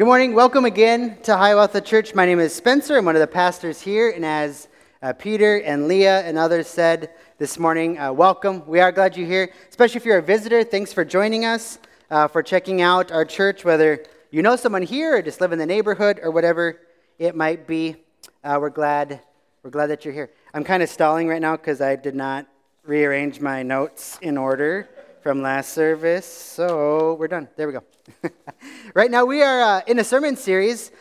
Good morning. Welcome again to Hiawatha Church. My name is Spencer. I'm one of the pastors here. And as uh, Peter and Leah and others said this morning, uh, welcome. We are glad you're here, especially if you're a visitor. Thanks for joining us, uh, for checking out our church, whether you know someone here or just live in the neighborhood or whatever it might be. Uh, we're glad. We're glad that you're here. I'm kind of stalling right now because I did not rearrange my notes in order from last service. So we're done. There we go. right now, we are uh, in a sermon series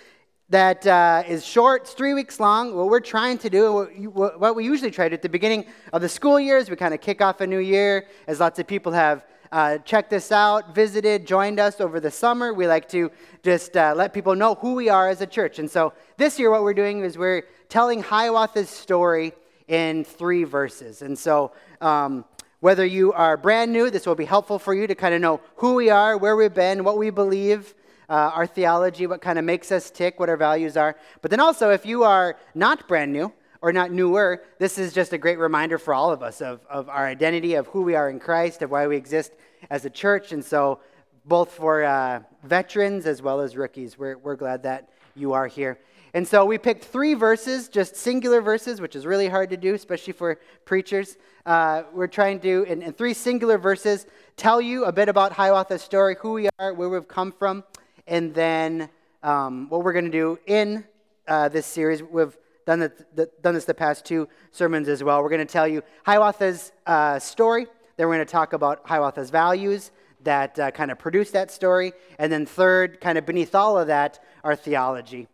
that uh, is short, it's three weeks long. What we're trying to do, what, what we usually try to do at the beginning of the school years, we kind of kick off a new year, as lots of people have uh, checked this out, visited, joined us over the summer. We like to just uh, let people know who we are as a church. And so this year, what we're doing is we're telling Hiawatha's story in three verses. And so um, whether you are brand new, this will be helpful for you to kind of know who we are, where we've been, what we believe, uh, our theology, what kind of makes us tick, what our values are. But then also, if you are not brand new or not newer, this is just a great reminder for all of us of, of our identity, of who we are in Christ, of why we exist as a church. And so, both for uh, veterans as well as rookies, we're, we're glad that you are here. And so we picked three verses, just singular verses, which is really hard to do, especially for preachers. Uh, we're trying to, in, in, three singular verses, tell you a bit about Hiawatha's story, who we are, where we've come from, and then um, what we're going to do in uh, this series. We've done, the, the, done this the past two sermons as well. We're going to tell you Hiawatha's uh, story, then we're going to talk about Hiawatha's values that uh, kind of produce that story, and then third, kind of beneath all of that, our theology.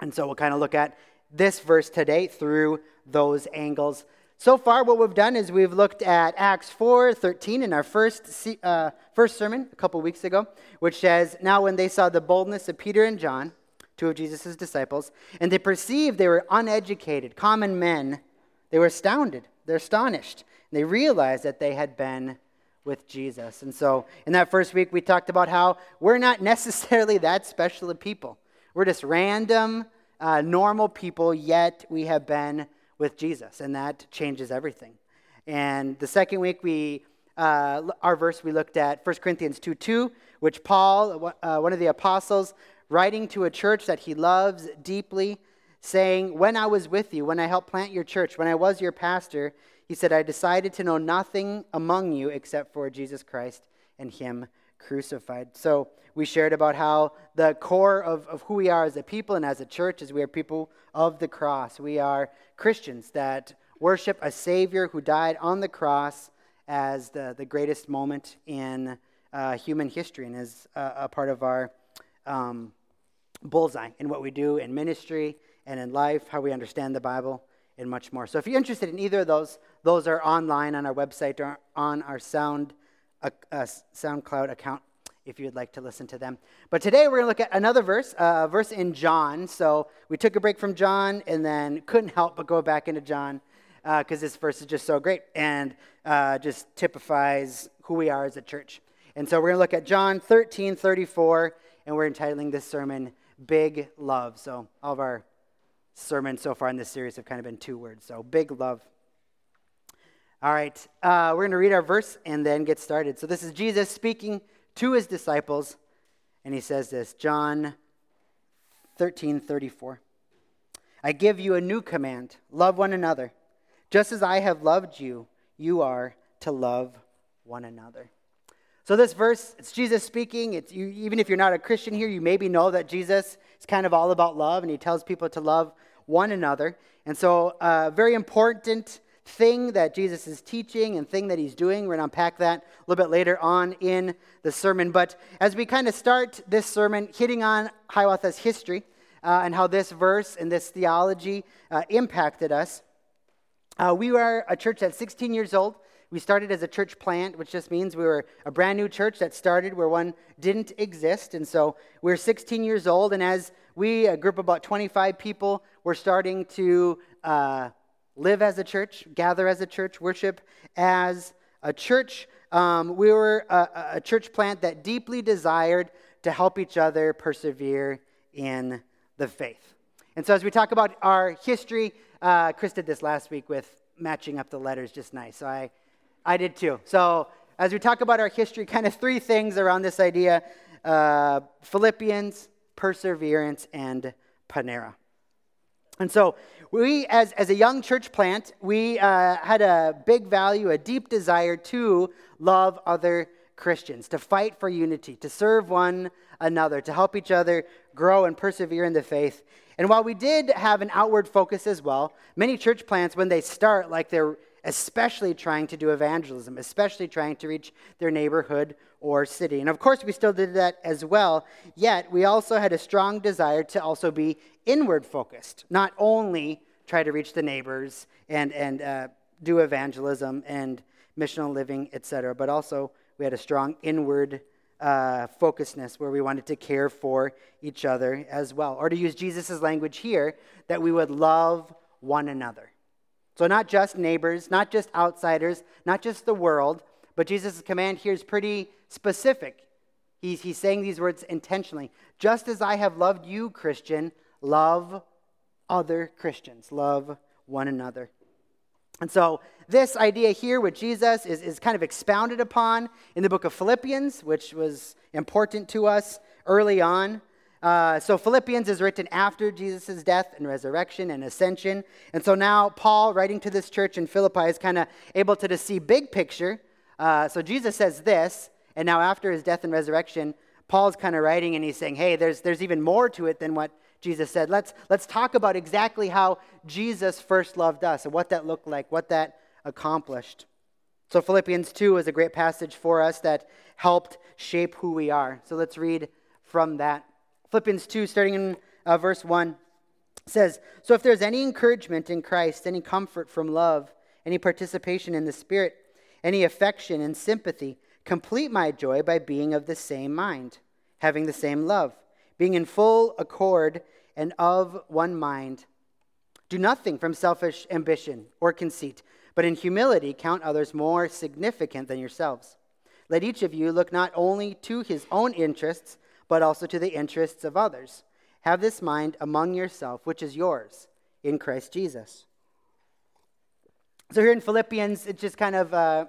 And so we'll kind of look at this verse today through those angles. So far, what we've done is we've looked at Acts 4 13 in our first, uh, first sermon a couple weeks ago, which says, Now when they saw the boldness of Peter and John, two of Jesus' disciples, and they perceived they were uneducated, common men, they were astounded. They're astonished. They realized that they had been with Jesus. And so in that first week, we talked about how we're not necessarily that special of people. We're just random, uh, normal people, yet we have been with Jesus, and that changes everything. And the second week, we uh, our verse we looked at 1 Corinthians 2 2, which Paul, uh, one of the apostles, writing to a church that he loves deeply, saying, When I was with you, when I helped plant your church, when I was your pastor, he said, I decided to know nothing among you except for Jesus Christ and him crucified. So we shared about how the core of, of who we are as a people and as a church is we are people of the cross. We are Christians that worship a Savior who died on the cross as the, the greatest moment in uh, human history and is a, part of our um, bullseye in what we do in ministry and in life, how we understand the Bible, and much more. So if you're interested in either of those, those are online on our website or on our sound a, a SoundCloud account if you'd like to listen to them. But today we're going to look at another verse, uh, a verse in John. So we took a break from John and then couldn't help but go back into John because uh, this verse is just so great and uh, just typifies who we are as a church. And so we're going to look at John 13, 34, and we're entitling this sermon Big Love. So all of our sermons so far in this series have kind of been two words. So big love. All right, uh, we're going to read our verse and then get started. So, this is Jesus speaking to his disciples, and he says this John 13 34. I give you a new command love one another. Just as I have loved you, you are to love one another. So, this verse, it's Jesus speaking. It's you, even if you're not a Christian here, you maybe know that Jesus is kind of all about love, and he tells people to love one another. And so, uh, very important thing that Jesus is teaching and thing that he's doing. We're going to unpack that a little bit later on in the sermon. But as we kind of start this sermon, hitting on Hiawatha's history uh, and how this verse and this theology uh, impacted us, uh, we were a church that's 16 years old. We started as a church plant, which just means we were a brand new church that started where one didn't exist. And so we're 16 years old. And as we, a group of about 25 people, were starting to uh, live as a church, gather as a church, worship as a church. Um, we were a, a, church plant that deeply desired to help each other persevere in the faith. And so, as we talk about our history, uh, Chris did this last week with matching up the letters just nice. So, I, I did too. So, as we talk about our history, kind of three things around this idea uh, Philippians, perseverance, and Panera. And so, we, as, as a young church plant, we uh, had a big value, a deep desire to love other Christians, to fight for unity, to serve one another, to help each other grow and persevere in the faith. And while we did have an outward focus as well, many church plants, when they start, like they're especially trying to do evangelism, especially trying to reach their neighborhood or city. And of course, we still did that as well, yet we also had a strong desire to also be inward focused, not only try to reach the neighbors and, and uh, do evangelism and missional living, etc., but also we had a strong inward uh, focusedness where we wanted to care for each other as well. Or to use Jesus' language here, that we would love one another. So, not just neighbors, not just outsiders, not just the world, but Jesus' command here is pretty specific. He's, he's saying these words intentionally. Just as I have loved you, Christian, love other Christians, love one another. And so, this idea here with Jesus is, is kind of expounded upon in the book of Philippians, which was important to us early on. Uh, so Philippians is written after Jesus' death and resurrection and ascension. And so now Paul, writing to this church in Philippi, is kind of able to see big picture. Uh, so Jesus says this, and now after his death and resurrection, Paul's kind of writing and he's saying, hey, there's, there's even more to it than what Jesus said. Let's, let's talk about exactly how Jesus first loved us and what that looked like, what that accomplished. So Philippians 2 is a great passage for us that helped shape who we are. So let's read from that. Philippians 2, starting in uh, verse 1, says So if there's any encouragement in Christ, any comfort from love, any participation in the Spirit, any affection and sympathy, complete my joy by being of the same mind, having the same love, being in full accord and of one mind. Do nothing from selfish ambition or conceit, but in humility count others more significant than yourselves. Let each of you look not only to his own interests, but also to the interests of others. Have this mind among yourself, which is yours in Christ Jesus. So here in Philippians, it's just kind of, uh,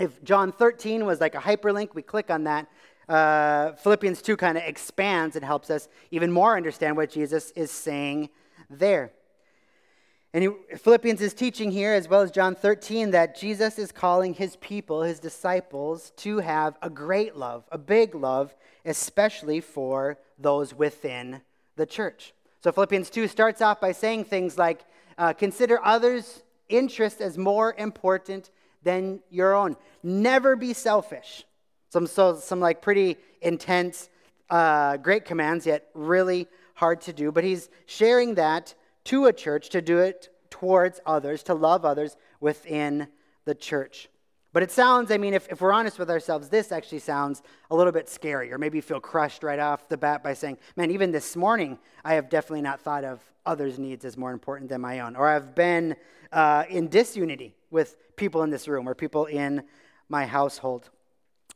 if John 13 was like a hyperlink, we click on that. Uh, Philippians 2 kind of expands and helps us even more understand what Jesus is saying there. And Philippians is teaching here, as well as John 13, that Jesus is calling his people, his disciples, to have a great love, a big love, especially for those within the church. So Philippians 2 starts off by saying things like, uh, consider others' interest as more important than your own. Never be selfish. Some, so, some like pretty intense, uh, great commands, yet really hard to do. But he's sharing that to a church to do it towards others, to love others within the church. But it sounds, I mean, if, if we're honest with ourselves, this actually sounds a little bit scary, or maybe you feel crushed right off the bat by saying, man, even this morning, I have definitely not thought of others' needs as more important than my own. Or I've been uh, in disunity with people in this room or people in my household.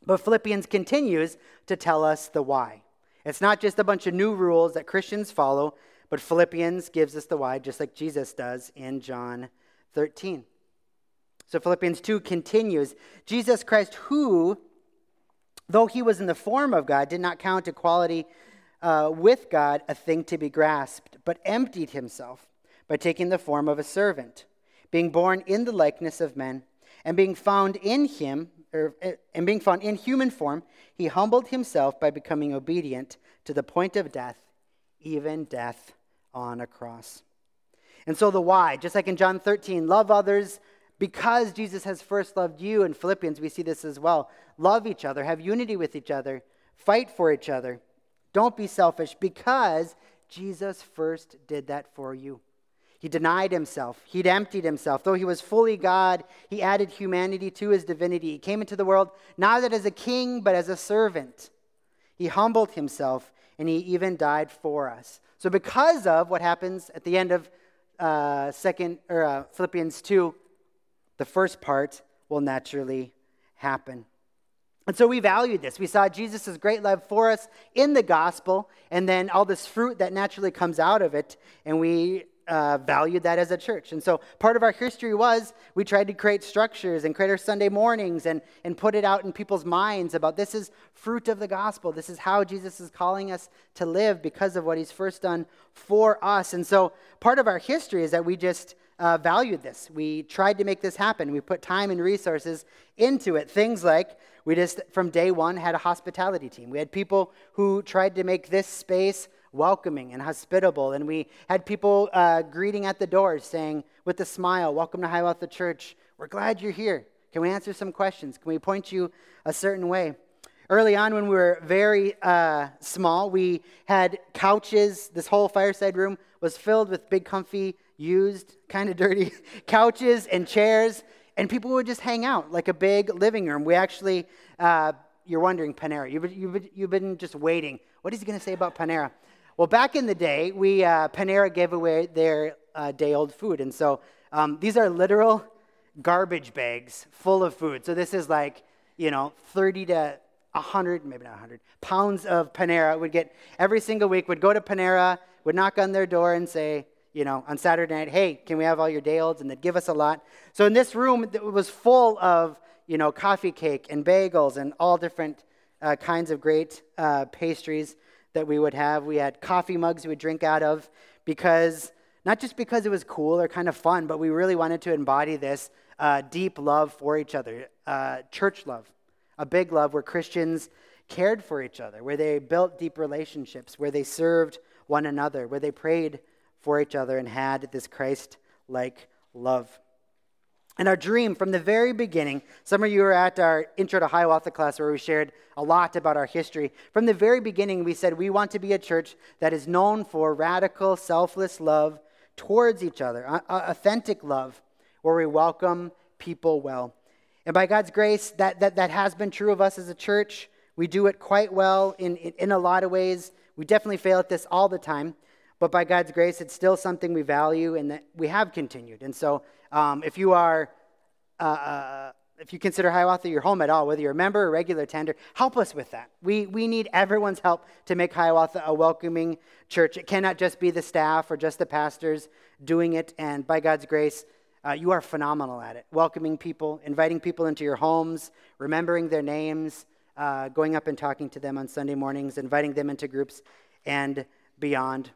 But Philippians continues to tell us the why. It's not just a bunch of new rules that Christians follow, but Philippians gives us the why, just like Jesus does in John 13. So Philippians 2 continues Jesus Christ, who, though he was in the form of God, did not count equality uh, with God a thing to be grasped, but emptied himself by taking the form of a servant, being born in the likeness of men, and being found in him, or, uh, and being found in human form, he humbled himself by becoming obedient to the point of death, even death on a cross. And so the why, just like in John 13, love others because Jesus has first loved you. In Philippians, we see this as well. Love each other, have unity with each other, fight for each other. Don't be selfish because Jesus first did that for you. He denied himself. He'd emptied himself. Though he was fully God, he added humanity to his divinity. He came into the world not as a king, but as a servant. He humbled himself, and he even died for us. So, because of what happens at the end of uh, second or uh, Philippians two, the first part will naturally happen. And so we valued this. We saw Jesus' great love for us in the gospel, and then all this fruit that naturally comes out of it. And we uh, valued that as a church. And so part of our history was we tried to create structures and create our Sunday mornings and, and put it out in people's minds about this is fruit of the gospel. This is how Jesus is calling us to live because of what he's first done for us. And so part of our history is that we just uh, valued this. We tried to make this happen. We put time and resources into it. Things like we just, from day one, had a hospitality team. We had people who tried to make this space welcoming and hospitable. And we had people uh, greeting at the doors saying, with a smile, Welcome to Hiawatha Church. We're glad you're here. Can we answer some questions? Can we point you a certain way? Early on, when we were very uh, small, we had couches. This whole fireside room was filled with big, comfy, used, kind of dirty couches and chairs, and people would just hang out like a big living room. We actually, uh, you're wondering, Panera. You've, you've, you've been just waiting. What is he going to say about Panera? Well, back in the day, we uh, Panera gave away their uh, day-old food, and so um, these are literal garbage bags full of food. So this is like you know 30 to 100, maybe not 100 pounds of Panera. Would get every single week. Would go to Panera, would knock on their door and say, you know, on Saturday night, hey, can we have all your day-olds? And they'd give us a lot. So in this room, it was full of you know coffee cake and bagels and all different uh, kinds of great uh, pastries that we would have. We had coffee mugs we would drink out of because, not just because it was cool or kind of fun, but we really wanted to embody this uh, deep love for each other, uh, church love, a big love where Christians cared for each other, where they built deep relationships, where they served one another, where they prayed for each other and had this Christ like love. And our dream from the very beginning, some of you were at our Intro to Hiawatha class where we shared a lot about our history. From the very beginning, we said we want to be a church that is known for radical, selfless love towards each other, authentic love, where we welcome people well. And by God's grace, that, that, that has been true of us as a church. We do it quite well in, in, in a lot of ways. We definitely fail at this all the time. But by God's grace, it's still something we value and that we have continued. And so um, if you are, uh, uh, if you consider Hiawatha your home at all, whether you're a member or regular tender, help us with that. We, we need everyone's help to make Hiawatha a welcoming church. It cannot just be the staff or just the pastors doing it. And by God's grace, uh, you are phenomenal at it. Welcoming people, inviting people into your homes, remembering their names, uh, going up and talking to them on Sunday mornings, inviting them into groups, and beyond.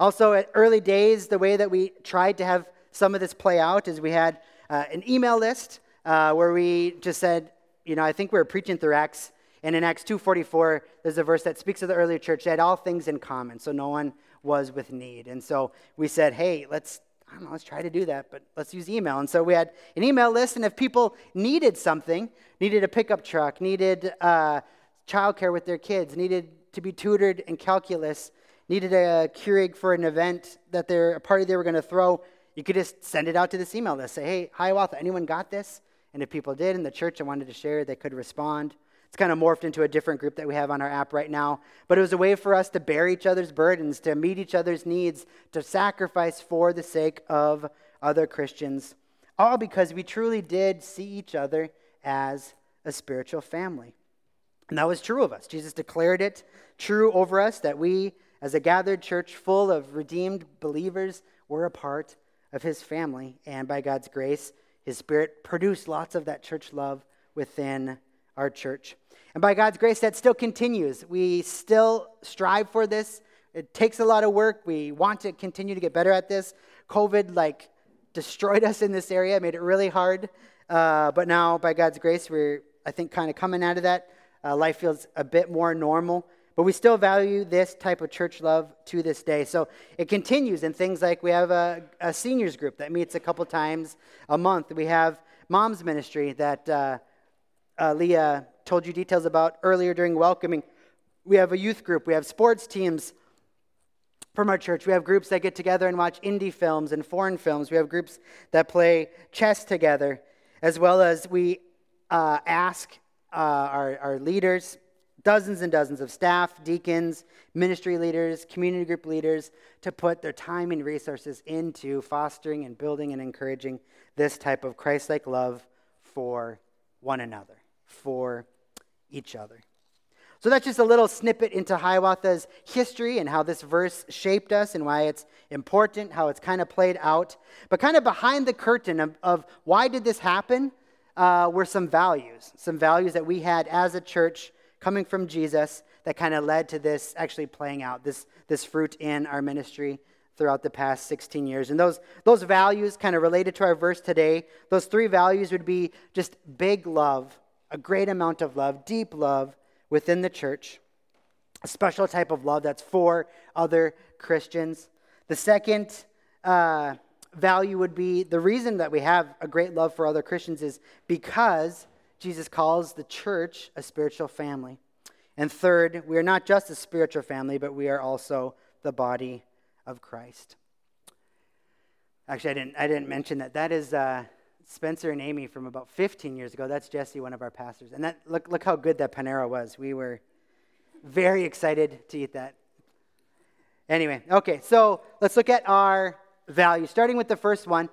Also, at early days, the way that we tried to have some of this play out is we had uh, an email list uh, where we just said, you know, I think we were preaching through Acts, and in Acts 2.44, there's a verse that speaks of the early church. They had all things in common, so no one was with need. And so we said, hey, let's, I don't know, let's try to do that, but let's use email. And so we had an email list, and if people needed something, needed a pickup truck, needed uh, childcare with their kids, needed to be tutored in calculus, needed a Keurig for an event that they're a party they were going to throw, you could just send it out to this email list. Say, hey, Hiawatha, anyone got this? And if people did in the church and wanted to share, they could respond. It's kind of morphed into a different group that we have on our app right now. But it was a way for us to bear each other's burdens, to meet each other's needs, to sacrifice for the sake of other Christians, all because we truly did see each other as a spiritual family. And that was true of us. Jesus declared it true over us that we as a gathered church full of redeemed believers, we're a part of his family. And by God's grace, his spirit produced lots of that church love within our church. And by God's grace, that still continues. We still strive for this. It takes a lot of work. We want to continue to get better at this. COVID, like, destroyed us in this area, made it really hard. Uh, but now, by God's grace, we're, I think, kind of coming out of that. Uh, life feels a bit more normal. But we still value this type of church love to this day. So it continues in things like we have a, a seniors group that meets a couple times a month. We have mom's ministry that uh, uh, Leah told you details about earlier during welcoming. We have a youth group. We have sports teams from our church. We have groups that get together and watch indie films and foreign films. We have groups that play chess together, as well as we uh, ask uh, our, our leaders dozens and dozens of staff, deacons, ministry leaders, community group leaders to put their time and resources into fostering and building and encouraging this type of Christ like love for one another, for each other. So that's just a little snippet into Hiawatha's history and how this verse shaped us and why it's important, how it's kind of played out. But kind of behind the curtain of, of why did this happen uh, were some values, some values that we had as a church coming from Jesus that kind of led to this actually playing out, this, this fruit in our ministry throughout the past 16 years. And those, those values, kind of related to our verse today, those three values would be just big love, a great amount of love, deep love within the church, a special type of love that's for other Christians. The second uh, value would be the reason that we have a great love for other Christians is because Jesus calls the church a spiritual family. And third, we are not just a spiritual family, but we are also the body of Christ. Actually, I didn't, I didn't mention that. That is uh, Spencer and Amy from about 15 years ago. That's Jesse, one of our pastors. And that, look, look how good that Panera was. We were very excited to eat that. Anyway, okay, so let's look at our values, starting with the first one.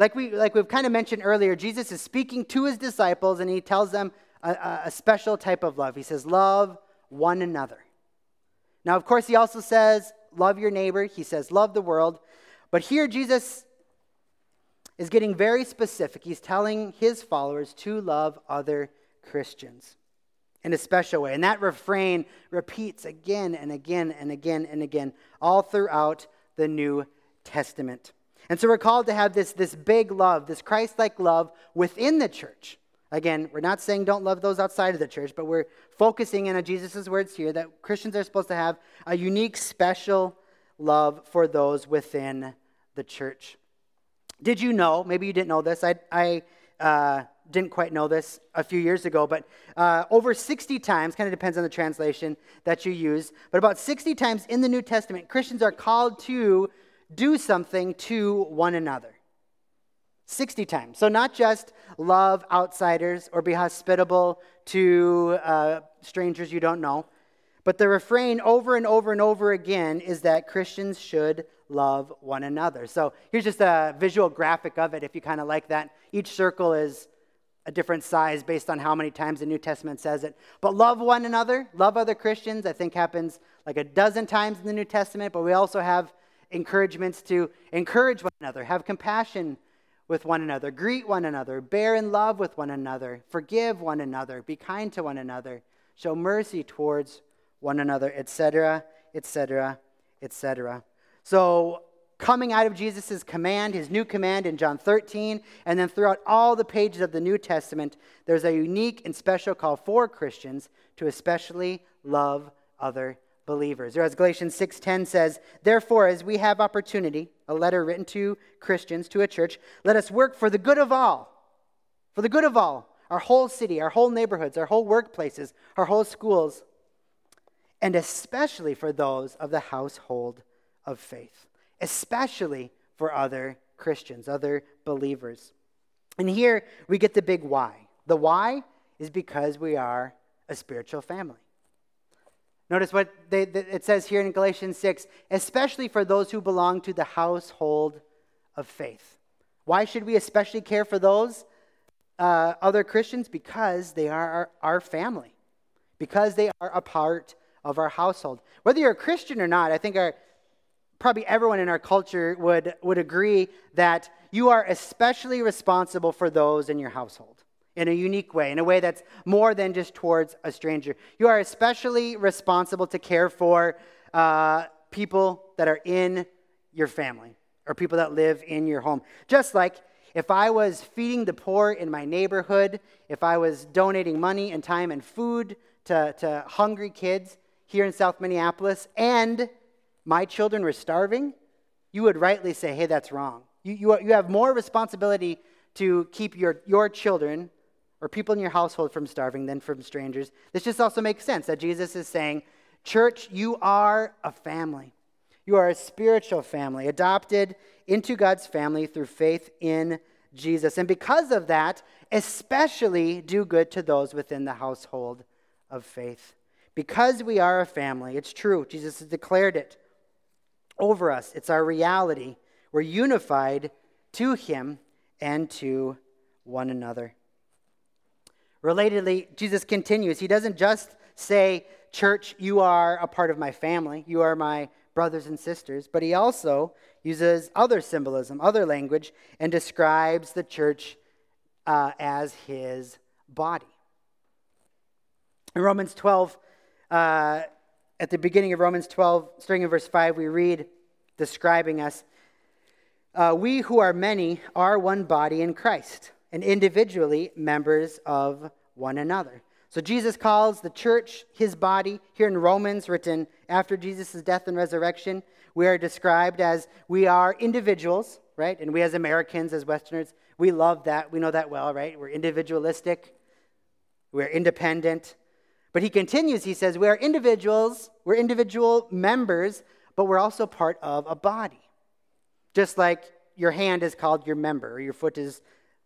Like, we, like we've kind of mentioned earlier, Jesus is speaking to his disciples and he tells them a, a special type of love. He says, Love one another. Now, of course, he also says, Love your neighbor. He says, Love the world. But here, Jesus is getting very specific. He's telling his followers to love other Christians in a special way. And that refrain repeats again and again and again and again, all throughout the New Testament. And so we're called to have this, this big love, this Christ like love within the church. Again, we're not saying don't love those outside of the church, but we're focusing in on Jesus' words here that Christians are supposed to have a unique, special love for those within the church. Did you know, maybe you didn't know this, I, I uh, didn't quite know this a few years ago, but uh, over 60 times, kind of depends on the translation that you use, but about 60 times in the New Testament, Christians are called to do something to one another. 60 times. So, not just love outsiders or be hospitable to uh, strangers you don't know, but the refrain over and over and over again is that Christians should love one another. So, here's just a visual graphic of it if you kind of like that. Each circle is a different size based on how many times the New Testament says it. But love one another, love other Christians, I think happens like a dozen times in the New Testament, but we also have encouragements to encourage one another, have compassion with one another, greet one another, bear in love with one another, forgive one another, be kind to one another, show mercy towards one another, etc., etc., etc. So, coming out of Jesus' command, his new command in John 13, and then throughout all the pages of the New Testament, there's a unique and special call for Christians to especially love other believers. Or as Galatians 6:10 says, "Therefore as we have opportunity, a letter written to Christians to a church, let us work for the good of all. For the good of all, our whole city, our whole neighborhoods, our whole workplaces, our whole schools, and especially for those of the household of faith, especially for other Christians, other believers." And here we get the big why. The why is because we are a spiritual family. Notice what they, it says here in Galatians 6 especially for those who belong to the household of faith. Why should we especially care for those uh, other Christians? Because they are our, our family, because they are a part of our household. Whether you're a Christian or not, I think our, probably everyone in our culture would, would agree that you are especially responsible for those in your household in a unique way, in a way that's more than just towards a stranger. You are especially responsible to care for uh, people that are in your family or people that live in your home. Just like if I was feeding the poor in my neighborhood, if I was donating money and time and food to, to hungry kids here in South Minneapolis, and my children were starving, you would rightly say, hey, that's wrong. You, you, you have more responsibility to keep your, your children or people in your household from starving than from strangers. This just also makes sense that Jesus is saying, Church, you are a family. You are a spiritual family, adopted into God's family through faith in Jesus. And because of that, especially do good to those within the household of faith. Because we are a family, it's true. Jesus has declared it over us. It's our reality. We're unified to Him and to one another. Relatedly, Jesus continues. He doesn't just say Church, you are a part of my family. You are my brothers and sisters. But he also uses other symbolism, other language, and describes the church uh, as his body. In Romans 12, uh, at the beginning of Romans 12, starting in verse 5, we read, describing us uh, We who are many are one body in Christ, and individually members of one another. So Jesus calls the church his body. Here in Romans, written after Jesus' death and resurrection, we are described as we are individuals, right? And we as Americans, as Westerners, we love that. We know that well, right? We're individualistic, we're independent. But he continues, he says, we are individuals, we're individual members, but we're also part of a body. Just like your hand is called your member, or your foot is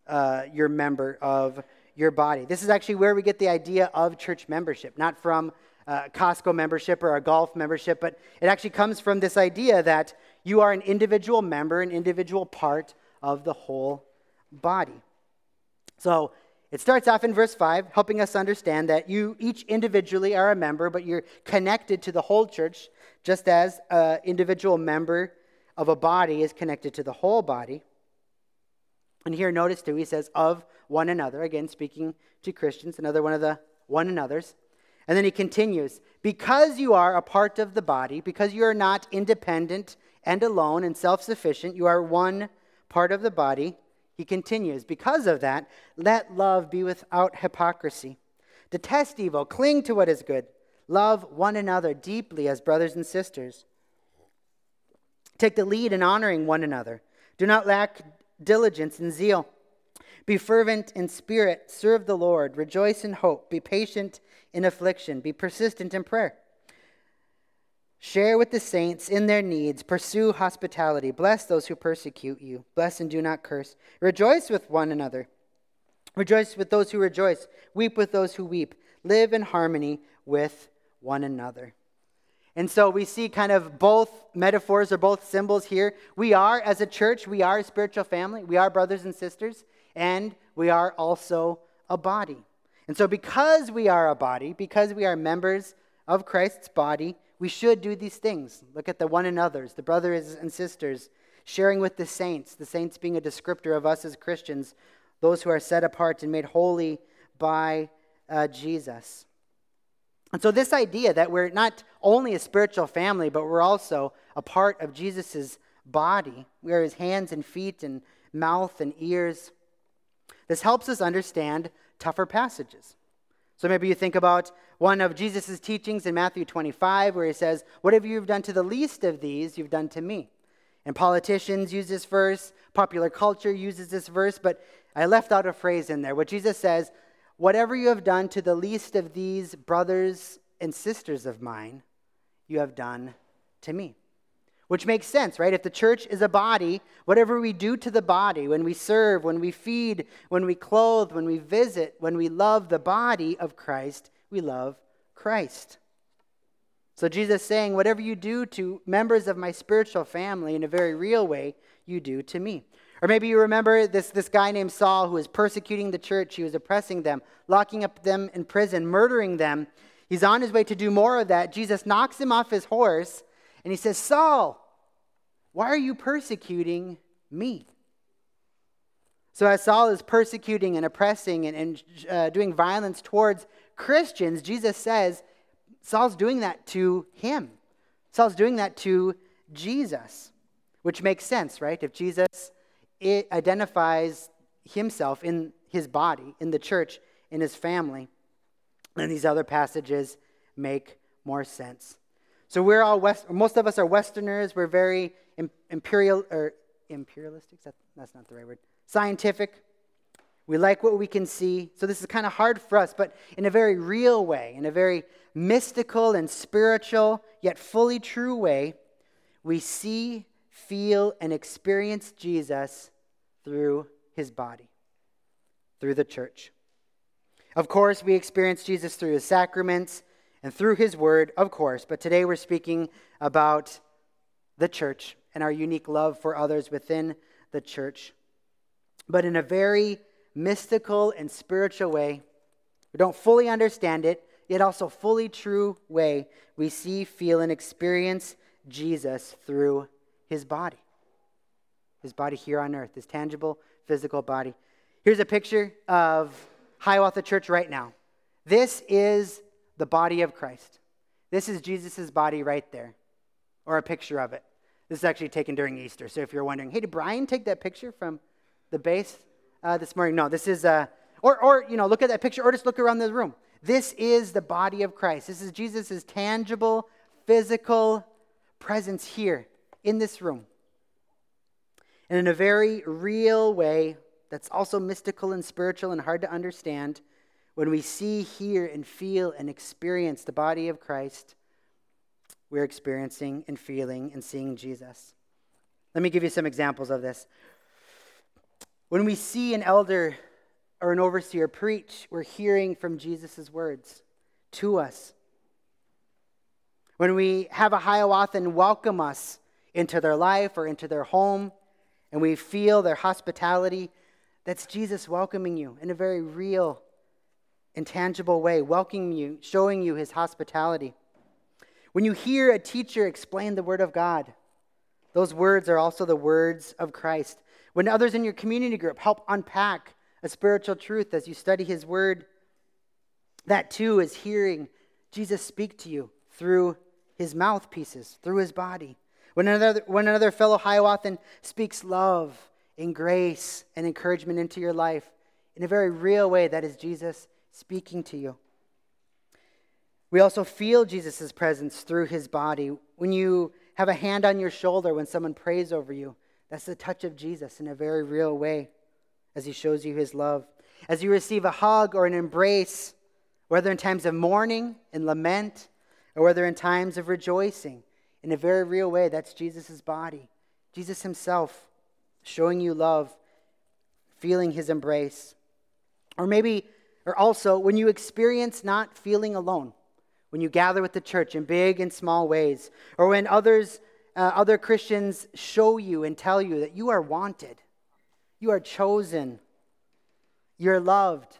uh, your member of your body. This is actually where we get the idea of church membership, not from uh, Costco membership or a golf membership, but it actually comes from this idea that you are an individual member, an individual part of the whole body. So it starts off in verse 5, helping us understand that you each individually are a member, but you're connected to the whole church, just as an individual member of a body is connected to the whole body. And here, notice too, he says, of one another, again, speaking to Christians, another one of the one another's. And then he continues, because you are a part of the body, because you are not independent and alone and self sufficient, you are one part of the body. He continues, because of that, let love be without hypocrisy. Detest evil, cling to what is good, love one another deeply as brothers and sisters. Take the lead in honoring one another. Do not lack diligence and zeal. Be fervent in spirit, serve the Lord, rejoice in hope, be patient in affliction, be persistent in prayer. Share with the saints in their needs, pursue hospitality, bless those who persecute you, bless and do not curse. Rejoice with one another. Rejoice with those who rejoice, weep with those who weep. Live in harmony with one another. And so we see kind of both metaphors or both symbols here. We are, as a church, we are a spiritual family. We are brothers and sisters, and we are also a body. And so, because we are a body, because we are members of Christ's body, we should do these things. Look at the one another's, the brothers and sisters, sharing with the saints, the saints being a descriptor of us as Christians, those who are set apart and made holy by uh, Jesus. And so, this idea that we're not only a spiritual family, but we're also a part of Jesus' body, we are his hands and feet and mouth and ears. This helps us understand tougher passages. So maybe you think about one of Jesus' teachings in Matthew 25, where he says, Whatever you've done to the least of these, you've done to me. And politicians use this verse, popular culture uses this verse, but I left out a phrase in there. What Jesus says, Whatever you have done to the least of these brothers and sisters of mine, you have done to me. Which makes sense, right? If the church is a body, whatever we do to the body, when we serve, when we feed, when we clothe, when we visit, when we love the body of Christ, we love Christ. So Jesus saying, whatever you do to members of my spiritual family in a very real way, you do to me. Or maybe you remember this, this guy named Saul who was persecuting the church. He was oppressing them, locking up them in prison, murdering them. He's on his way to do more of that. Jesus knocks him off his horse and he says, Saul, why are you persecuting me? So, as Saul is persecuting and oppressing and, and uh, doing violence towards Christians, Jesus says Saul's doing that to him. Saul's doing that to Jesus, which makes sense, right? If Jesus it identifies himself in his body, in the church, in his family. And these other passages make more sense. So we're all West, most of us are Westerners. We're very imperial or imperialistic. That, that's not the right word. Scientific. We like what we can see. So this is kind of hard for us, but in a very real way, in a very mystical and spiritual, yet fully true way, we see feel, and experience Jesus through his body, through the church. Of course, we experience Jesus through his sacraments and through his word, of course, but today we're speaking about the church and our unique love for others within the church. But in a very mystical and spiritual way, we don't fully understand it yet also fully true way we see, feel, and experience Jesus through his body. His body here on earth, his tangible, physical body. Here's a picture of Hiawatha Church right now. This is the body of Christ. This is Jesus' body right there, or a picture of it. This is actually taken during Easter. So if you're wondering, hey, did Brian take that picture from the base uh, this morning? No, this is, uh, or, or, you know, look at that picture, or just look around the room. This is the body of Christ. This is Jesus' tangible, physical presence here in this room. And in a very real way, that's also mystical and spiritual and hard to understand, when we see, hear, and feel and experience the body of Christ, we're experiencing and feeling and seeing Jesus. Let me give you some examples of this. When we see an elder or an overseer preach, we're hearing from Jesus' words to us. When we have a Hiawathan welcome us into their life or into their home, and we feel their hospitality, that's Jesus welcoming you in a very real intangible way, welcoming you, showing you his hospitality. When you hear a teacher explain the word of God, those words are also the words of Christ. When others in your community group help unpack a spiritual truth as you study his word, that too is hearing Jesus speak to you through his mouthpieces, through his body. When another, when another fellow Hiawathan speaks love and grace and encouragement into your life in a very real way, that is Jesus speaking to you. We also feel Jesus' presence through his body. When you have a hand on your shoulder when someone prays over you, that's the touch of Jesus in a very real way as he shows you his love. As you receive a hug or an embrace, whether in times of mourning and lament, or whether in times of rejoicing, in a very real way, that's Jesus' body. Jesus himself showing you love, feeling his embrace. Or maybe or also, when you experience not feeling alone, when you gather with the church in big and small ways, or when others, uh, other Christians show you and tell you that you are wanted, you are chosen, you're loved,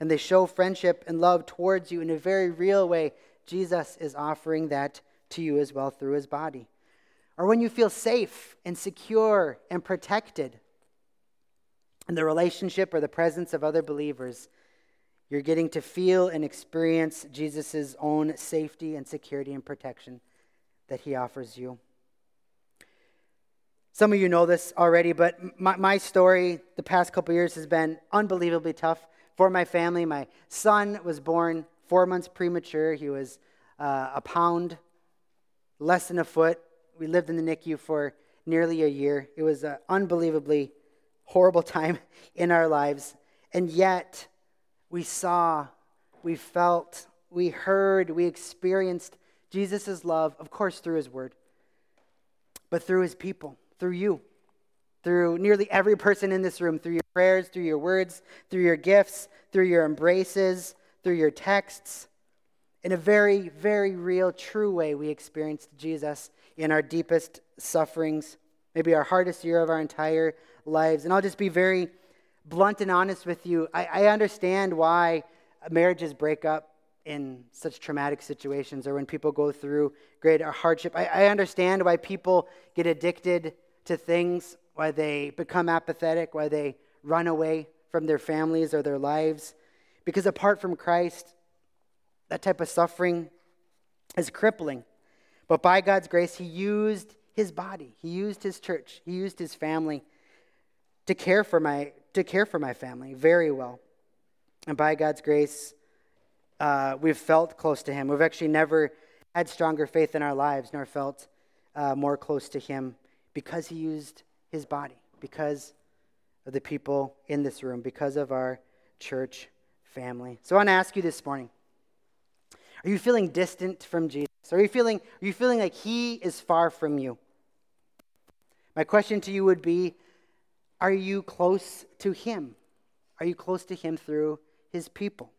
and they show friendship and love towards you in a very real way, Jesus is offering that to you as well through his body. Or when you feel safe and secure and protected in the relationship or the presence of other believers, you're getting to feel and experience Jesus' own safety and security and protection that he offers you. Some of you know this already, but my, my story the past couple years has been unbelievably tough for my family. My son was born four months premature. He was uh, a pound, less than a foot. We lived in the NICU for nearly a year. It was an unbelievably horrible time in our lives. And yet, we saw, we felt, we heard, we experienced Jesus' love, of course, through his word, but through his people, through you, through nearly every person in this room, through your prayers, through your words, through your gifts, through your embraces, through your texts. In a very, very real, true way, we experienced Jesus in our deepest sufferings, maybe our hardest year of our entire lives. And I'll just be very blunt and honest with you, I, I understand why marriages break up in such traumatic situations or when people go through great hardship. I, I understand why people get addicted to things, why they become apathetic, why they run away from their families or their lives. Because apart from Christ, that type of suffering is crippling. But by God's grace, He used His body, He used His church, He used His family to care for my to care for my family very well. And by God's grace, uh, we've felt close to Him. We've actually never had stronger faith in our lives, nor felt uh, more close to Him because He used His body, because of the people in this room, because of our church family. So I want to ask you this morning Are you feeling distant from Jesus? Are you feeling, are you feeling like He is far from you? My question to you would be are you close to Him? Are you close to Him through His people?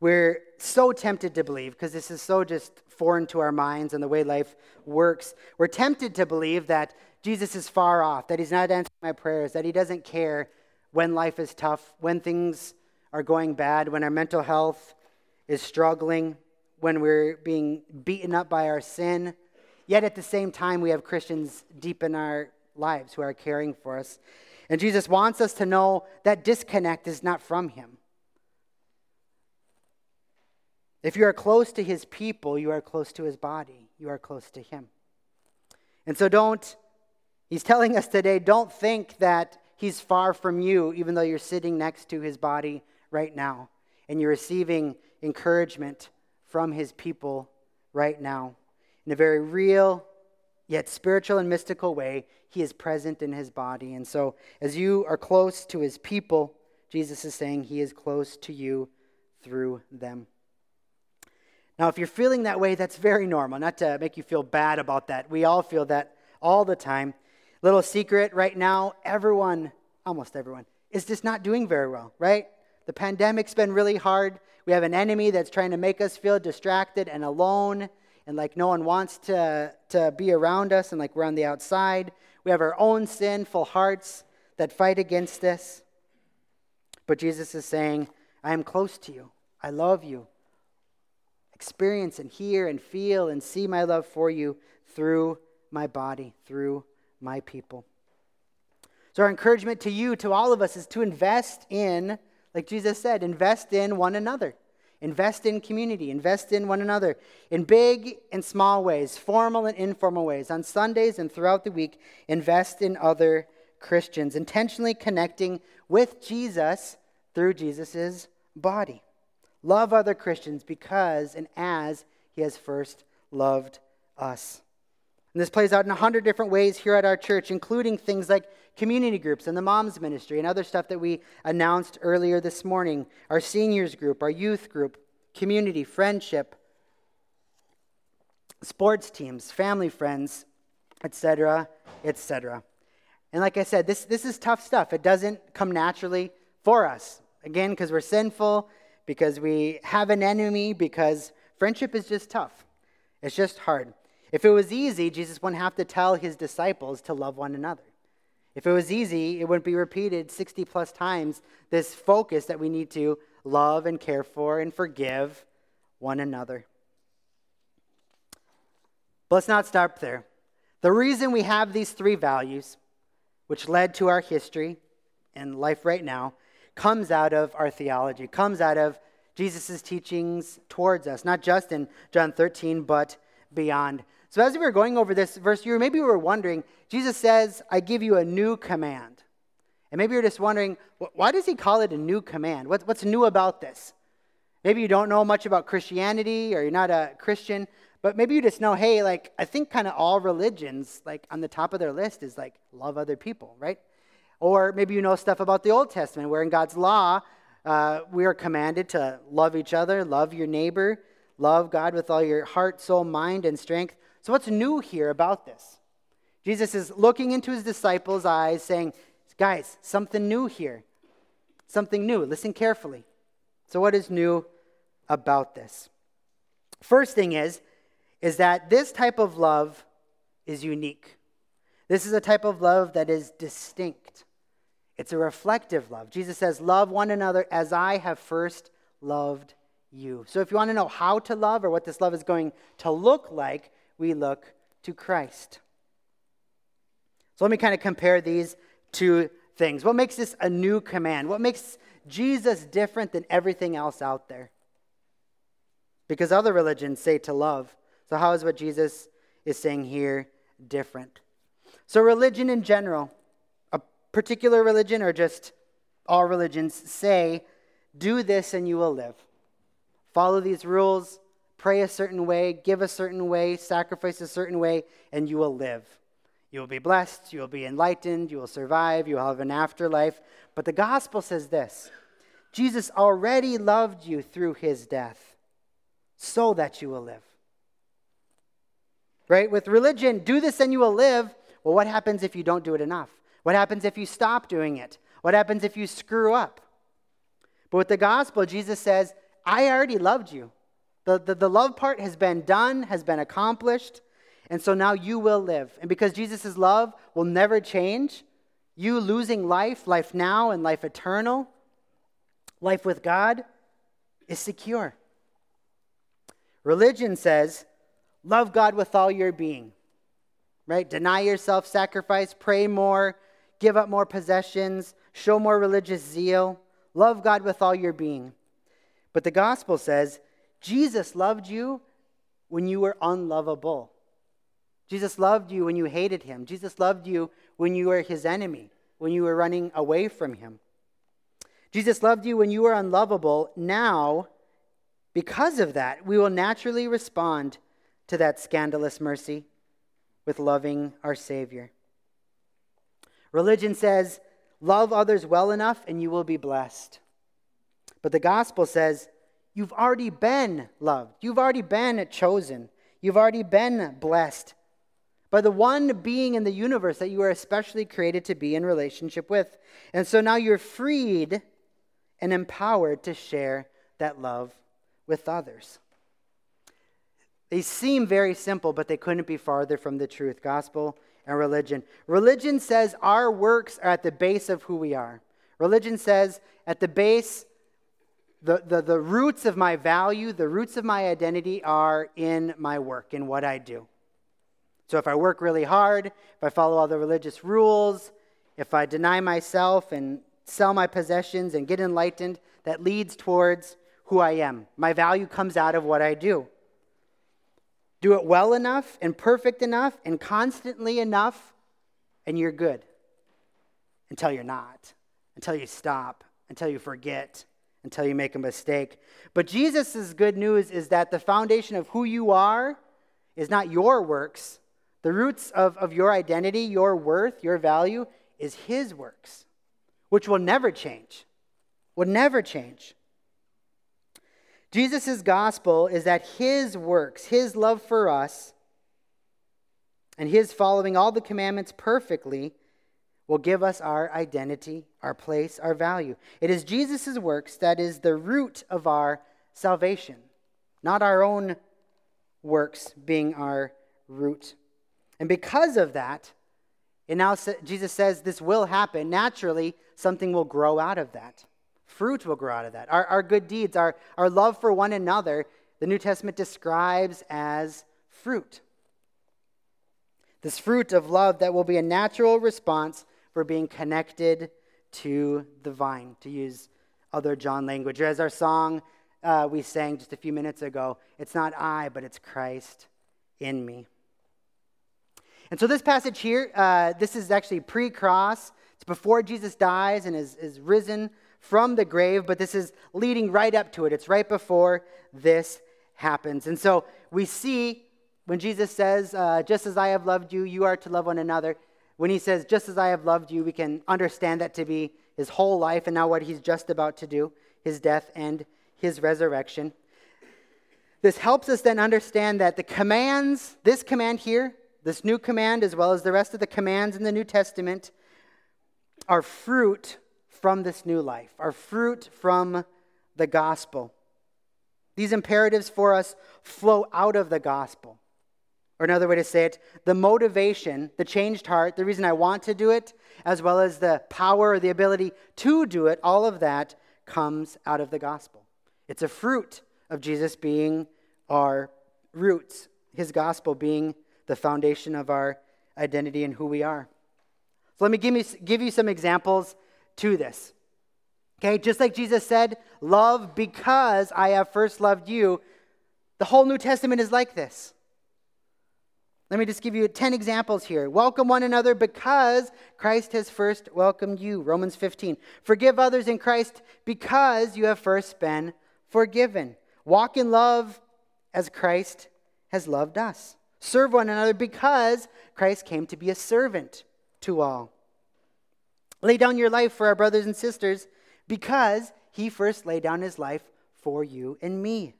We're so tempted to believe, because this is so just foreign to our minds and the way life works, we're tempted to believe that Jesus is far off, that He's not answering my prayers, that He doesn't care when life is tough, when things are going bad, when our mental health is struggling, when we're being beaten up by our sin. Yet at the same time, we have Christians deep in our lives who are caring for us. And Jesus wants us to know that disconnect is not from Him. If you are close to His people, you are close to His body, you are close to Him. And so don't, He's telling us today, don't think that He's far from you, even though you're sitting next to His body right now and you're receiving encouragement from His people right now. In a very real, yet spiritual and mystical way, he is present in his body. And so, as you are close to his people, Jesus is saying he is close to you through them. Now, if you're feeling that way, that's very normal. Not to make you feel bad about that. We all feel that all the time. Little secret right now, everyone, almost everyone, is just not doing very well, right? The pandemic's been really hard. We have an enemy that's trying to make us feel distracted and alone and like no one wants to, to be around us and like we're on the outside. We have our own sinful hearts that fight against us. But Jesus is saying, I am close to you. I love you. Experience and hear and feel and see my love for you through my body, through my people. So, our encouragement to you, to all of us, is to invest in, like Jesus said, invest in one another. Invest in community, invest in one another in big and small ways, formal and informal ways. On Sundays and throughout the week, invest in other Christians, intentionally connecting with Jesus through Jesus' body. Love other Christians because and as he has first loved us. And this plays out in a hundred different ways here at our church, including things like community groups and the moms ministry and other stuff that we announced earlier this morning our seniors group, our youth group, community, friendship, sports teams, family friends, etc., etc. And like I said, this, this is tough stuff. It doesn't come naturally for us. Again, because we're sinful, because we have an enemy, because friendship is just tough. It's just hard. If it was easy, Jesus wouldn't have to tell his disciples to love one another. If it was easy, it wouldn't be repeated 60 plus times this focus that we need to love and care for and forgive one another. But let's not stop there. The reason we have these three values, which led to our history and life right now, comes out of our theology, comes out of Jesus' teachings towards us, not just in John 13, but beyond. So, as we were going over this verse, you maybe we were wondering, Jesus says, I give you a new command. And maybe you're just wondering, why does he call it a new command? What's new about this? Maybe you don't know much about Christianity or you're not a Christian, but maybe you just know, hey, like, I think kind of all religions, like, on the top of their list is like, love other people, right? Or maybe you know stuff about the Old Testament, where in God's law, uh, we are commanded to love each other, love your neighbor, love God with all your heart, soul, mind, and strength. So, what's new here about this? Jesus is looking into his disciples' eyes, saying, Guys, something new here. Something new. Listen carefully. So, what is new about this? First thing is, is that this type of love is unique. This is a type of love that is distinct. It's a reflective love. Jesus says, Love one another as I have first loved you. So, if you want to know how to love or what this love is going to look like, we look to Christ. So let me kind of compare these two things. What makes this a new command? What makes Jesus different than everything else out there? Because other religions say to love. So, how is what Jesus is saying here different? So, religion in general, a particular religion or just all religions say, do this and you will live. Follow these rules, pray a certain way, give a certain way, sacrifice a certain way, and you will live. You will be blessed, you will be enlightened, you will survive, you will have an afterlife. But the gospel says this Jesus already loved you through his death so that you will live. Right? With religion, do this and you will live. Well, what happens if you don't do it enough? What happens if you stop doing it? What happens if you screw up? But with the gospel, Jesus says, I already loved you. The, the, the love part has been done, has been accomplished, and so now you will live. And because Jesus' love will never change, you losing life, life now and life eternal, life with God, is secure. Religion says, love God with all your being, right? Deny yourself, sacrifice, pray more, give up more possessions, show more religious zeal, love God with all your being. But the gospel says, Jesus loved you when you were unlovable. Jesus loved you when you hated him. Jesus loved you when you were his enemy, when you were running away from him. Jesus loved you when you were unlovable. Now, because of that, we will naturally respond to that scandalous mercy with loving our Savior. Religion says, love others well enough and you will be blessed. But the gospel says, you've already been loved. You've already been chosen. You've already been blessed by the one being in the universe that you are especially created to be in relationship with. And so now you're freed and empowered to share that love with others. They seem very simple, but they couldn't be farther from the truth gospel and religion. Religion says our works are at the base of who we are. Religion says at the base, the, the, the roots of my value, the roots of my identity are in my work, in what I do. So if I work really hard, if I follow all the religious rules, if I deny myself and sell my possessions and get enlightened, that leads towards who I am. My value comes out of what I do. Do it well enough and perfect enough and constantly enough, and you're good. Until you're not, until you stop, until you forget, until you make a mistake. But Jesus' good news is that the foundation of who you are is not your works, the roots of, of your identity, your worth, your value is His works, which will never change. Will never change. Jesus' gospel is that His works, His love for us, and His following all the commandments perfectly will give us our identity, our place, our value. It is Jesus' works that is the root of our salvation, not our own works being our root. And because of that, and now Jesus says this will happen, naturally, something will grow out of that. Fruit will grow out of that. Our, our good deeds, our, our love for one another, the New Testament describes as fruit. This fruit of love that will be a natural response for being connected to the vine, to use other John language. As our song uh, we sang just a few minutes ago, it's not I, but it's Christ in me. And so, this passage here, uh, this is actually pre cross. It's before Jesus dies and is, is risen from the grave, but this is leading right up to it. It's right before this happens. And so, we see when Jesus says, uh, Just as I have loved you, you are to love one another. When he says, Just as I have loved you, we can understand that to be his whole life and now what he's just about to do his death and his resurrection. This helps us then understand that the commands, this command here, this new command, as well as the rest of the commands in the New Testament, are fruit from this new life, are fruit from the gospel. These imperatives for us flow out of the gospel. Or another way to say it, the motivation, the changed heart, the reason I want to do it, as well as the power or the ability to do it, all of that comes out of the gospel. It's a fruit of Jesus being our roots, his gospel being the foundation of our identity and who we are. So let me give, me, give you some examples to this. Okay, just like Jesus said, love because I have first loved you, the whole New Testament is like this. Let me just give you 10 examples here. Welcome one another because Christ has first welcomed you. Romans 15. Forgive others in Christ because you have first been forgiven. Walk in love as Christ has loved us. Serve one another because Christ came to be a servant to all. Lay down your life for our brothers and sisters because he first laid down his life for you and me.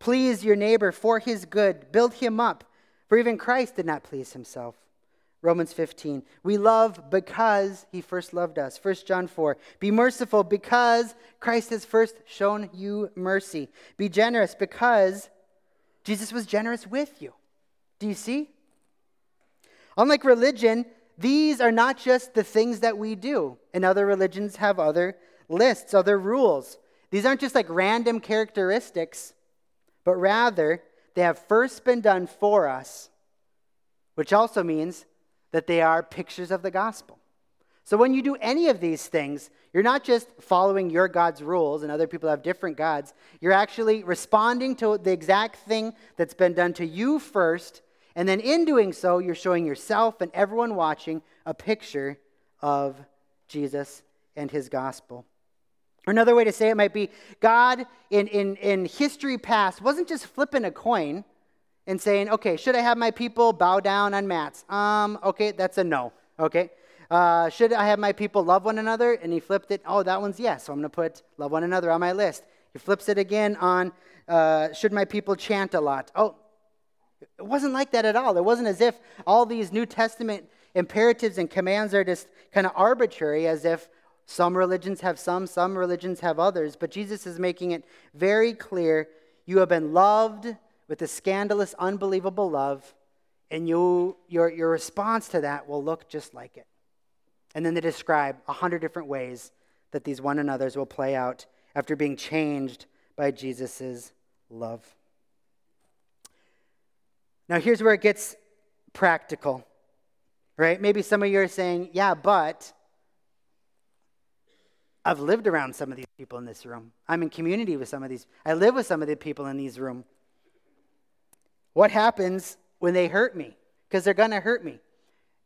Please your neighbor for his good, build him up, for even Christ did not please himself. Romans 15. We love because he first loved us. 1 John 4. Be merciful because Christ has first shown you mercy. Be generous because Jesus was generous with you. Do you see? Unlike religion, these are not just the things that we do. And other religions have other lists, other rules. These aren't just like random characteristics. But rather they have first been done for us, which also means that they are pictures of the gospel. So when you do any of these things, you're not just following your God's rules and other people have different gods. You're actually responding to the exact thing that's been done to you first. And then in doing so, you're showing yourself and everyone watching a picture of Jesus and his gospel. Another way to say it might be God in, in, in history past wasn't just flipping a coin and saying, okay, should I have my people bow down on mats? Um, okay, that's a no. Okay. Uh, should I have my people love one another? And he flipped it. Oh, that one's yes. So I'm going to put love one another on my list. He flips it again on uh, should my people chant a lot? Oh, it wasn't like that at all. It wasn't as if all these New Testament imperatives and commands are just kind of arbitrary, as if some religions have some, some religions have others. But Jesus is making it very clear you have been loved with a scandalous, unbelievable love, and you, your, your response to that will look just like it. And then they describe a hundred different ways that these one another's will play out after being changed by Jesus' love. Now, here's where it gets practical, right? Maybe some of you are saying, yeah, but I've lived around some of these people in this room. I'm in community with some of these. I live with some of the people in these room. What happens when they hurt me? Because they're going to hurt me.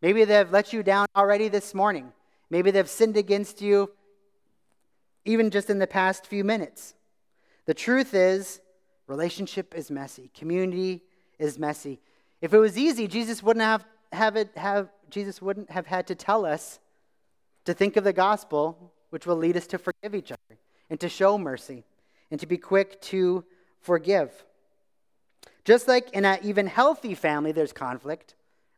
Maybe they've let you down already this morning. Maybe they've sinned against you even just in the past few minutes. The truth is, relationship is messy. Community is messy. If it was easy, Jesus wouldn't have, have it have Jesus wouldn't have had to tell us to think of the gospel, which will lead us to forgive each other and to show mercy and to be quick to forgive. Just like in an even healthy family, there's conflict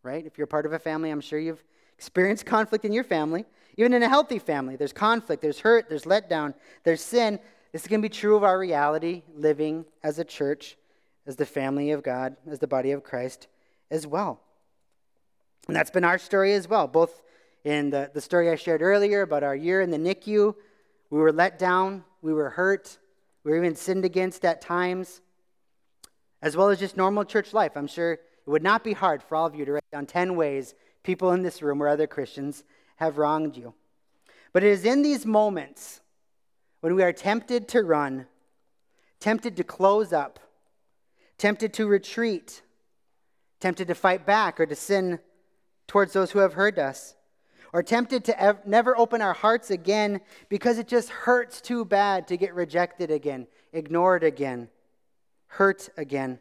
right? If you're part of a family, I'm sure you've experienced conflict in your family. Even in a healthy family, there's conflict, there's hurt, there's letdown, there's sin. This is going to be true of our reality living as a church, as the family of God, as the body of Christ as well. And that's been our story as well, both in the, the story I shared earlier about our year in the NICU. We were let down, we were hurt, we were even sinned against at times, as well as just normal church life. I'm sure it would not be hard for all of you to write down 10 ways people in this room or other Christians have wronged you. But it is in these moments when we are tempted to run, tempted to close up, tempted to retreat, tempted to fight back or to sin towards those who have hurt us, or tempted to ev- never open our hearts again because it just hurts too bad to get rejected again, ignored again, hurt again.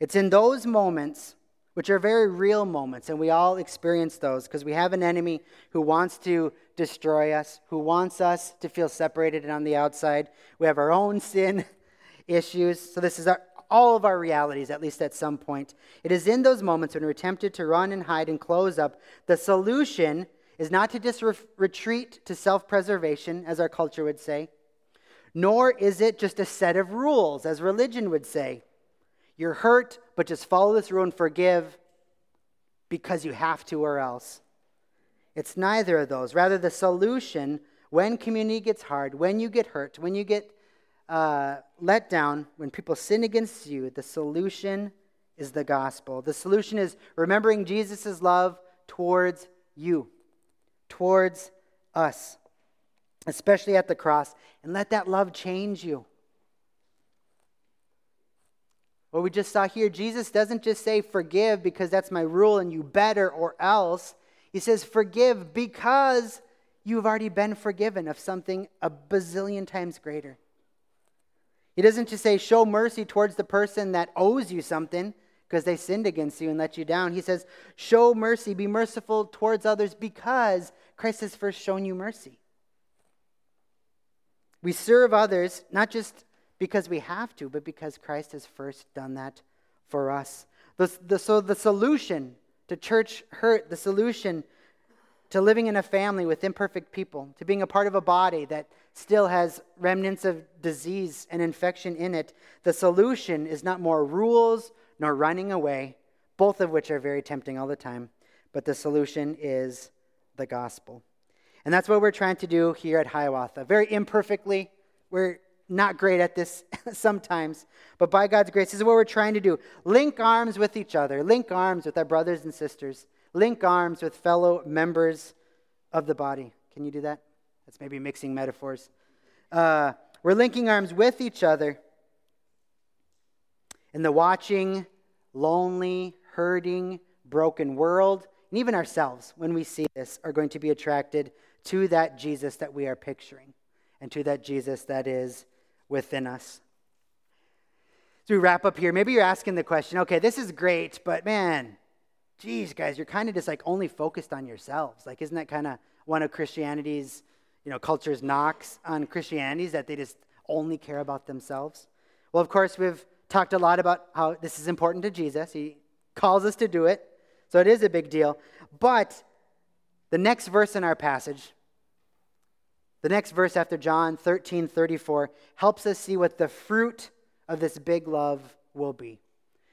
It's in those moments which are very real moments, and we all experience those because we have an enemy who wants to destroy us, who wants us to feel separated and on the outside. We have our own sin issues. So, this is our, all of our realities, at least at some point. It is in those moments when we're tempted to run and hide and close up. The solution is not to just re- retreat to self preservation, as our culture would say, nor is it just a set of rules, as religion would say. You're hurt, but just follow this rule and forgive because you have to or else. It's neither of those. Rather, the solution when community gets hard, when you get hurt, when you get uh, let down, when people sin against you, the solution is the gospel. The solution is remembering Jesus' love towards you, towards us, especially at the cross, and let that love change you. What we just saw here, Jesus doesn't just say forgive because that's my rule and you better or else. He says forgive because you've already been forgiven of something a bazillion times greater. He doesn't just say show mercy towards the person that owes you something because they sinned against you and let you down. He says show mercy, be merciful towards others because Christ has first shown you mercy. We serve others not just because we have to, but because Christ has first done that for us. The, the, so, the solution to church hurt, the solution to living in a family with imperfect people, to being a part of a body that still has remnants of disease and infection in it, the solution is not more rules nor running away, both of which are very tempting all the time, but the solution is the gospel. And that's what we're trying to do here at Hiawatha. Very imperfectly, we're not great at this sometimes, but by God's grace, this is what we're trying to do. Link arms with each other, link arms with our brothers and sisters, link arms with fellow members of the body. Can you do that? That's maybe mixing metaphors. Uh, we're linking arms with each other in the watching, lonely, hurting, broken world, and even ourselves, when we see this, are going to be attracted to that Jesus that we are picturing and to that Jesus that is within us. As we wrap up here, maybe you're asking the question okay, this is great, but man, geez, guys, you're kind of just like only focused on yourselves. Like, isn't that kind of one of Christianity's, you know, culture's knocks on Christianity is that they just only care about themselves? Well, of course, we've talked a lot about how this is important to Jesus. He calls us to do it, so it is a big deal. But the next verse in our passage, the next verse after John 13 34, helps us see what the fruit of this big love will be.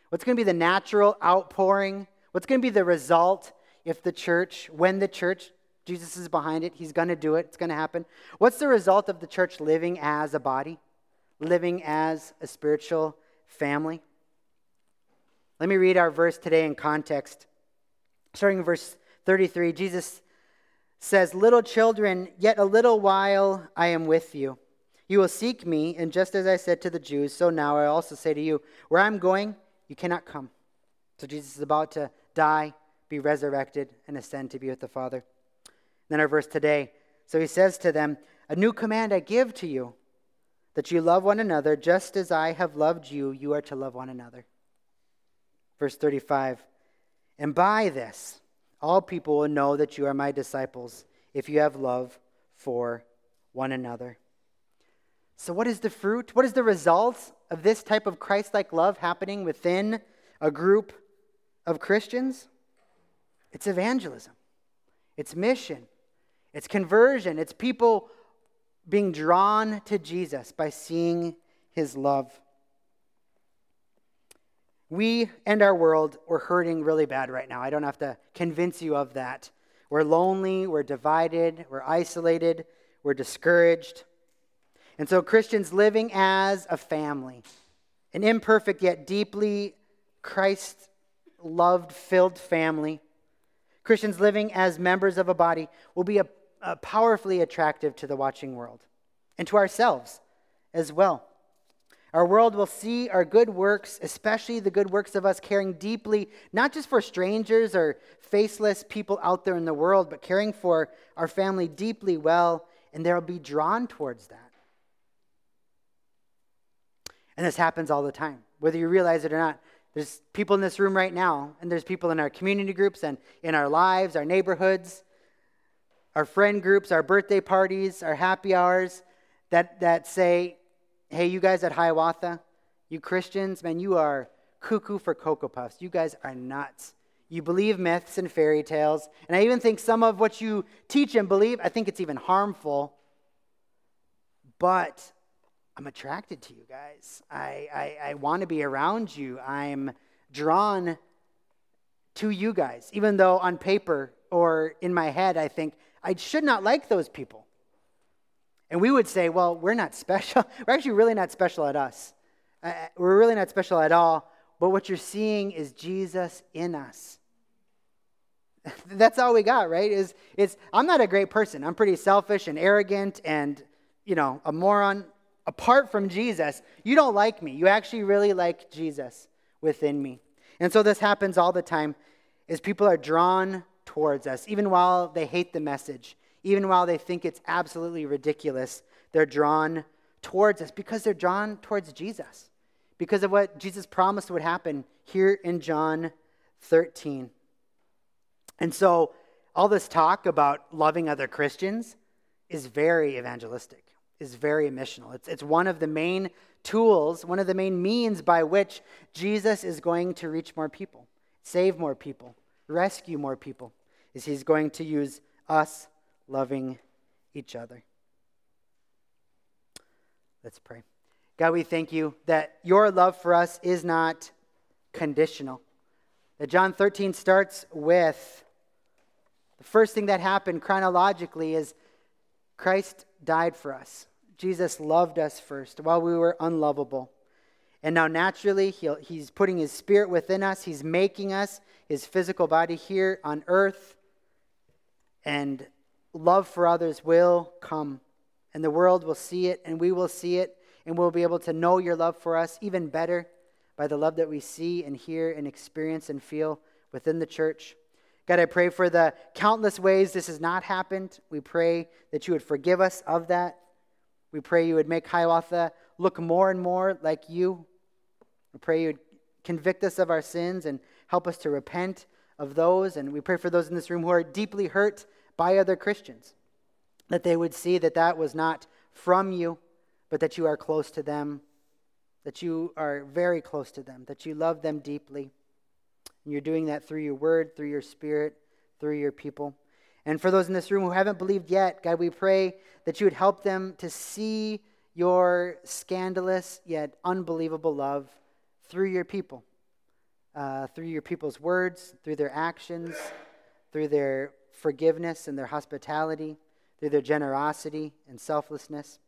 What's going to be the natural outpouring? What's going to be the result if the church, when the church, Jesus is behind it, he's going to do it, it's going to happen. What's the result of the church living as a body, living as a spiritual family? Let me read our verse today in context. Starting in verse 33, Jesus says, Little children, yet a little while I am with you. You will seek me, and just as I said to the Jews, so now I also say to you, Where I'm going, you cannot come. So Jesus is about to die, be resurrected, and ascend to be with the Father. Then our verse today. So he says to them, A new command I give to you, that you love one another, just as I have loved you, you are to love one another. Verse 35 And by this, all people will know that you are my disciples if you have love for one another. So, what is the fruit? What is the result of this type of Christ like love happening within a group of Christians? It's evangelism, it's mission, it's conversion, it's people being drawn to Jesus by seeing his love. We and our world, we're hurting really bad right now. I don't have to convince you of that. We're lonely, we're divided, we're isolated, we're discouraged. And so, Christians living as a family, an imperfect yet deeply Christ loved, filled family, Christians living as members of a body will be a, a powerfully attractive to the watching world and to ourselves as well. Our world will see our good works, especially the good works of us caring deeply, not just for strangers or faceless people out there in the world, but caring for our family deeply well, and they'll be drawn towards that. And this happens all the time, whether you realize it or not. There's people in this room right now, and there's people in our community groups and in our lives, our neighborhoods, our friend groups, our birthday parties, our happy hours that, that say, hey, you guys at Hiawatha, you Christians, man, you are cuckoo for Cocoa Puffs. You guys are nuts. You believe myths and fairy tales. And I even think some of what you teach and believe, I think it's even harmful. But I'm attracted to you guys. I, I, I want to be around you. I'm drawn to you guys, even though on paper or in my head, I think I should not like those people. And we would say, well, we're not special. we're actually really not special at us. Uh, uh, we're really not special at all. But what you're seeing is Jesus in us. That's all we got, right? Is it's I'm not a great person. I'm pretty selfish and arrogant and you know, a moron. Apart from Jesus, you don't like me. You actually really like Jesus within me. And so this happens all the time is people are drawn towards us even while they hate the message even while they think it's absolutely ridiculous, they're drawn towards us because they're drawn towards Jesus, because of what Jesus promised would happen here in John 13. And so, all this talk about loving other Christians is very evangelistic, is very missional. It's, it's one of the main tools, one of the main means by which Jesus is going to reach more people, save more people, rescue more people, is he's going to use us loving each other. Let's pray. God, we thank you that your love for us is not conditional. That John 13 starts with the first thing that happened chronologically is Christ died for us. Jesus loved us first while we were unlovable. And now, naturally, he's putting his spirit within us. He's making us his physical body here on earth. And love for others will come. And the world will see it, and we will see it, and we'll be able to know your love for us even better by the love that we see and hear and experience and feel within the church. God, I pray for the countless ways this has not happened. We pray that you would forgive us of that. We pray you would make Hiawatha look more and more like you. We pray you would convict us of our sins and help us to repent of those. And we pray for those in this room who are deeply hurt by other Christians, that they would see that that was not from you, but that you are close to them, that you are very close to them, that you love them deeply. And you're doing that through your word, through your spirit, through your people. And for those in this room who haven't believed yet, God, we pray that you would help them to see your scandalous yet unbelievable love through your people, uh, through your people's words, through their actions, through their forgiveness and their hospitality, through their generosity and selflessness.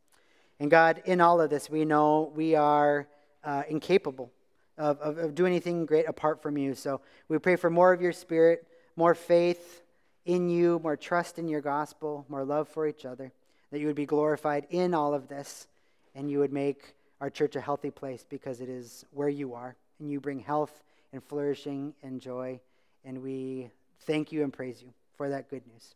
And God, in all of this, we know we are uh, incapable of, of, of doing anything great apart from you. So we pray for more of your spirit, more faith in you, more trust in your gospel, more love for each other, that you would be glorified in all of this, and you would make our church a healthy place because it is where you are, and you bring health and flourishing and joy. And we thank you and praise you for that good news.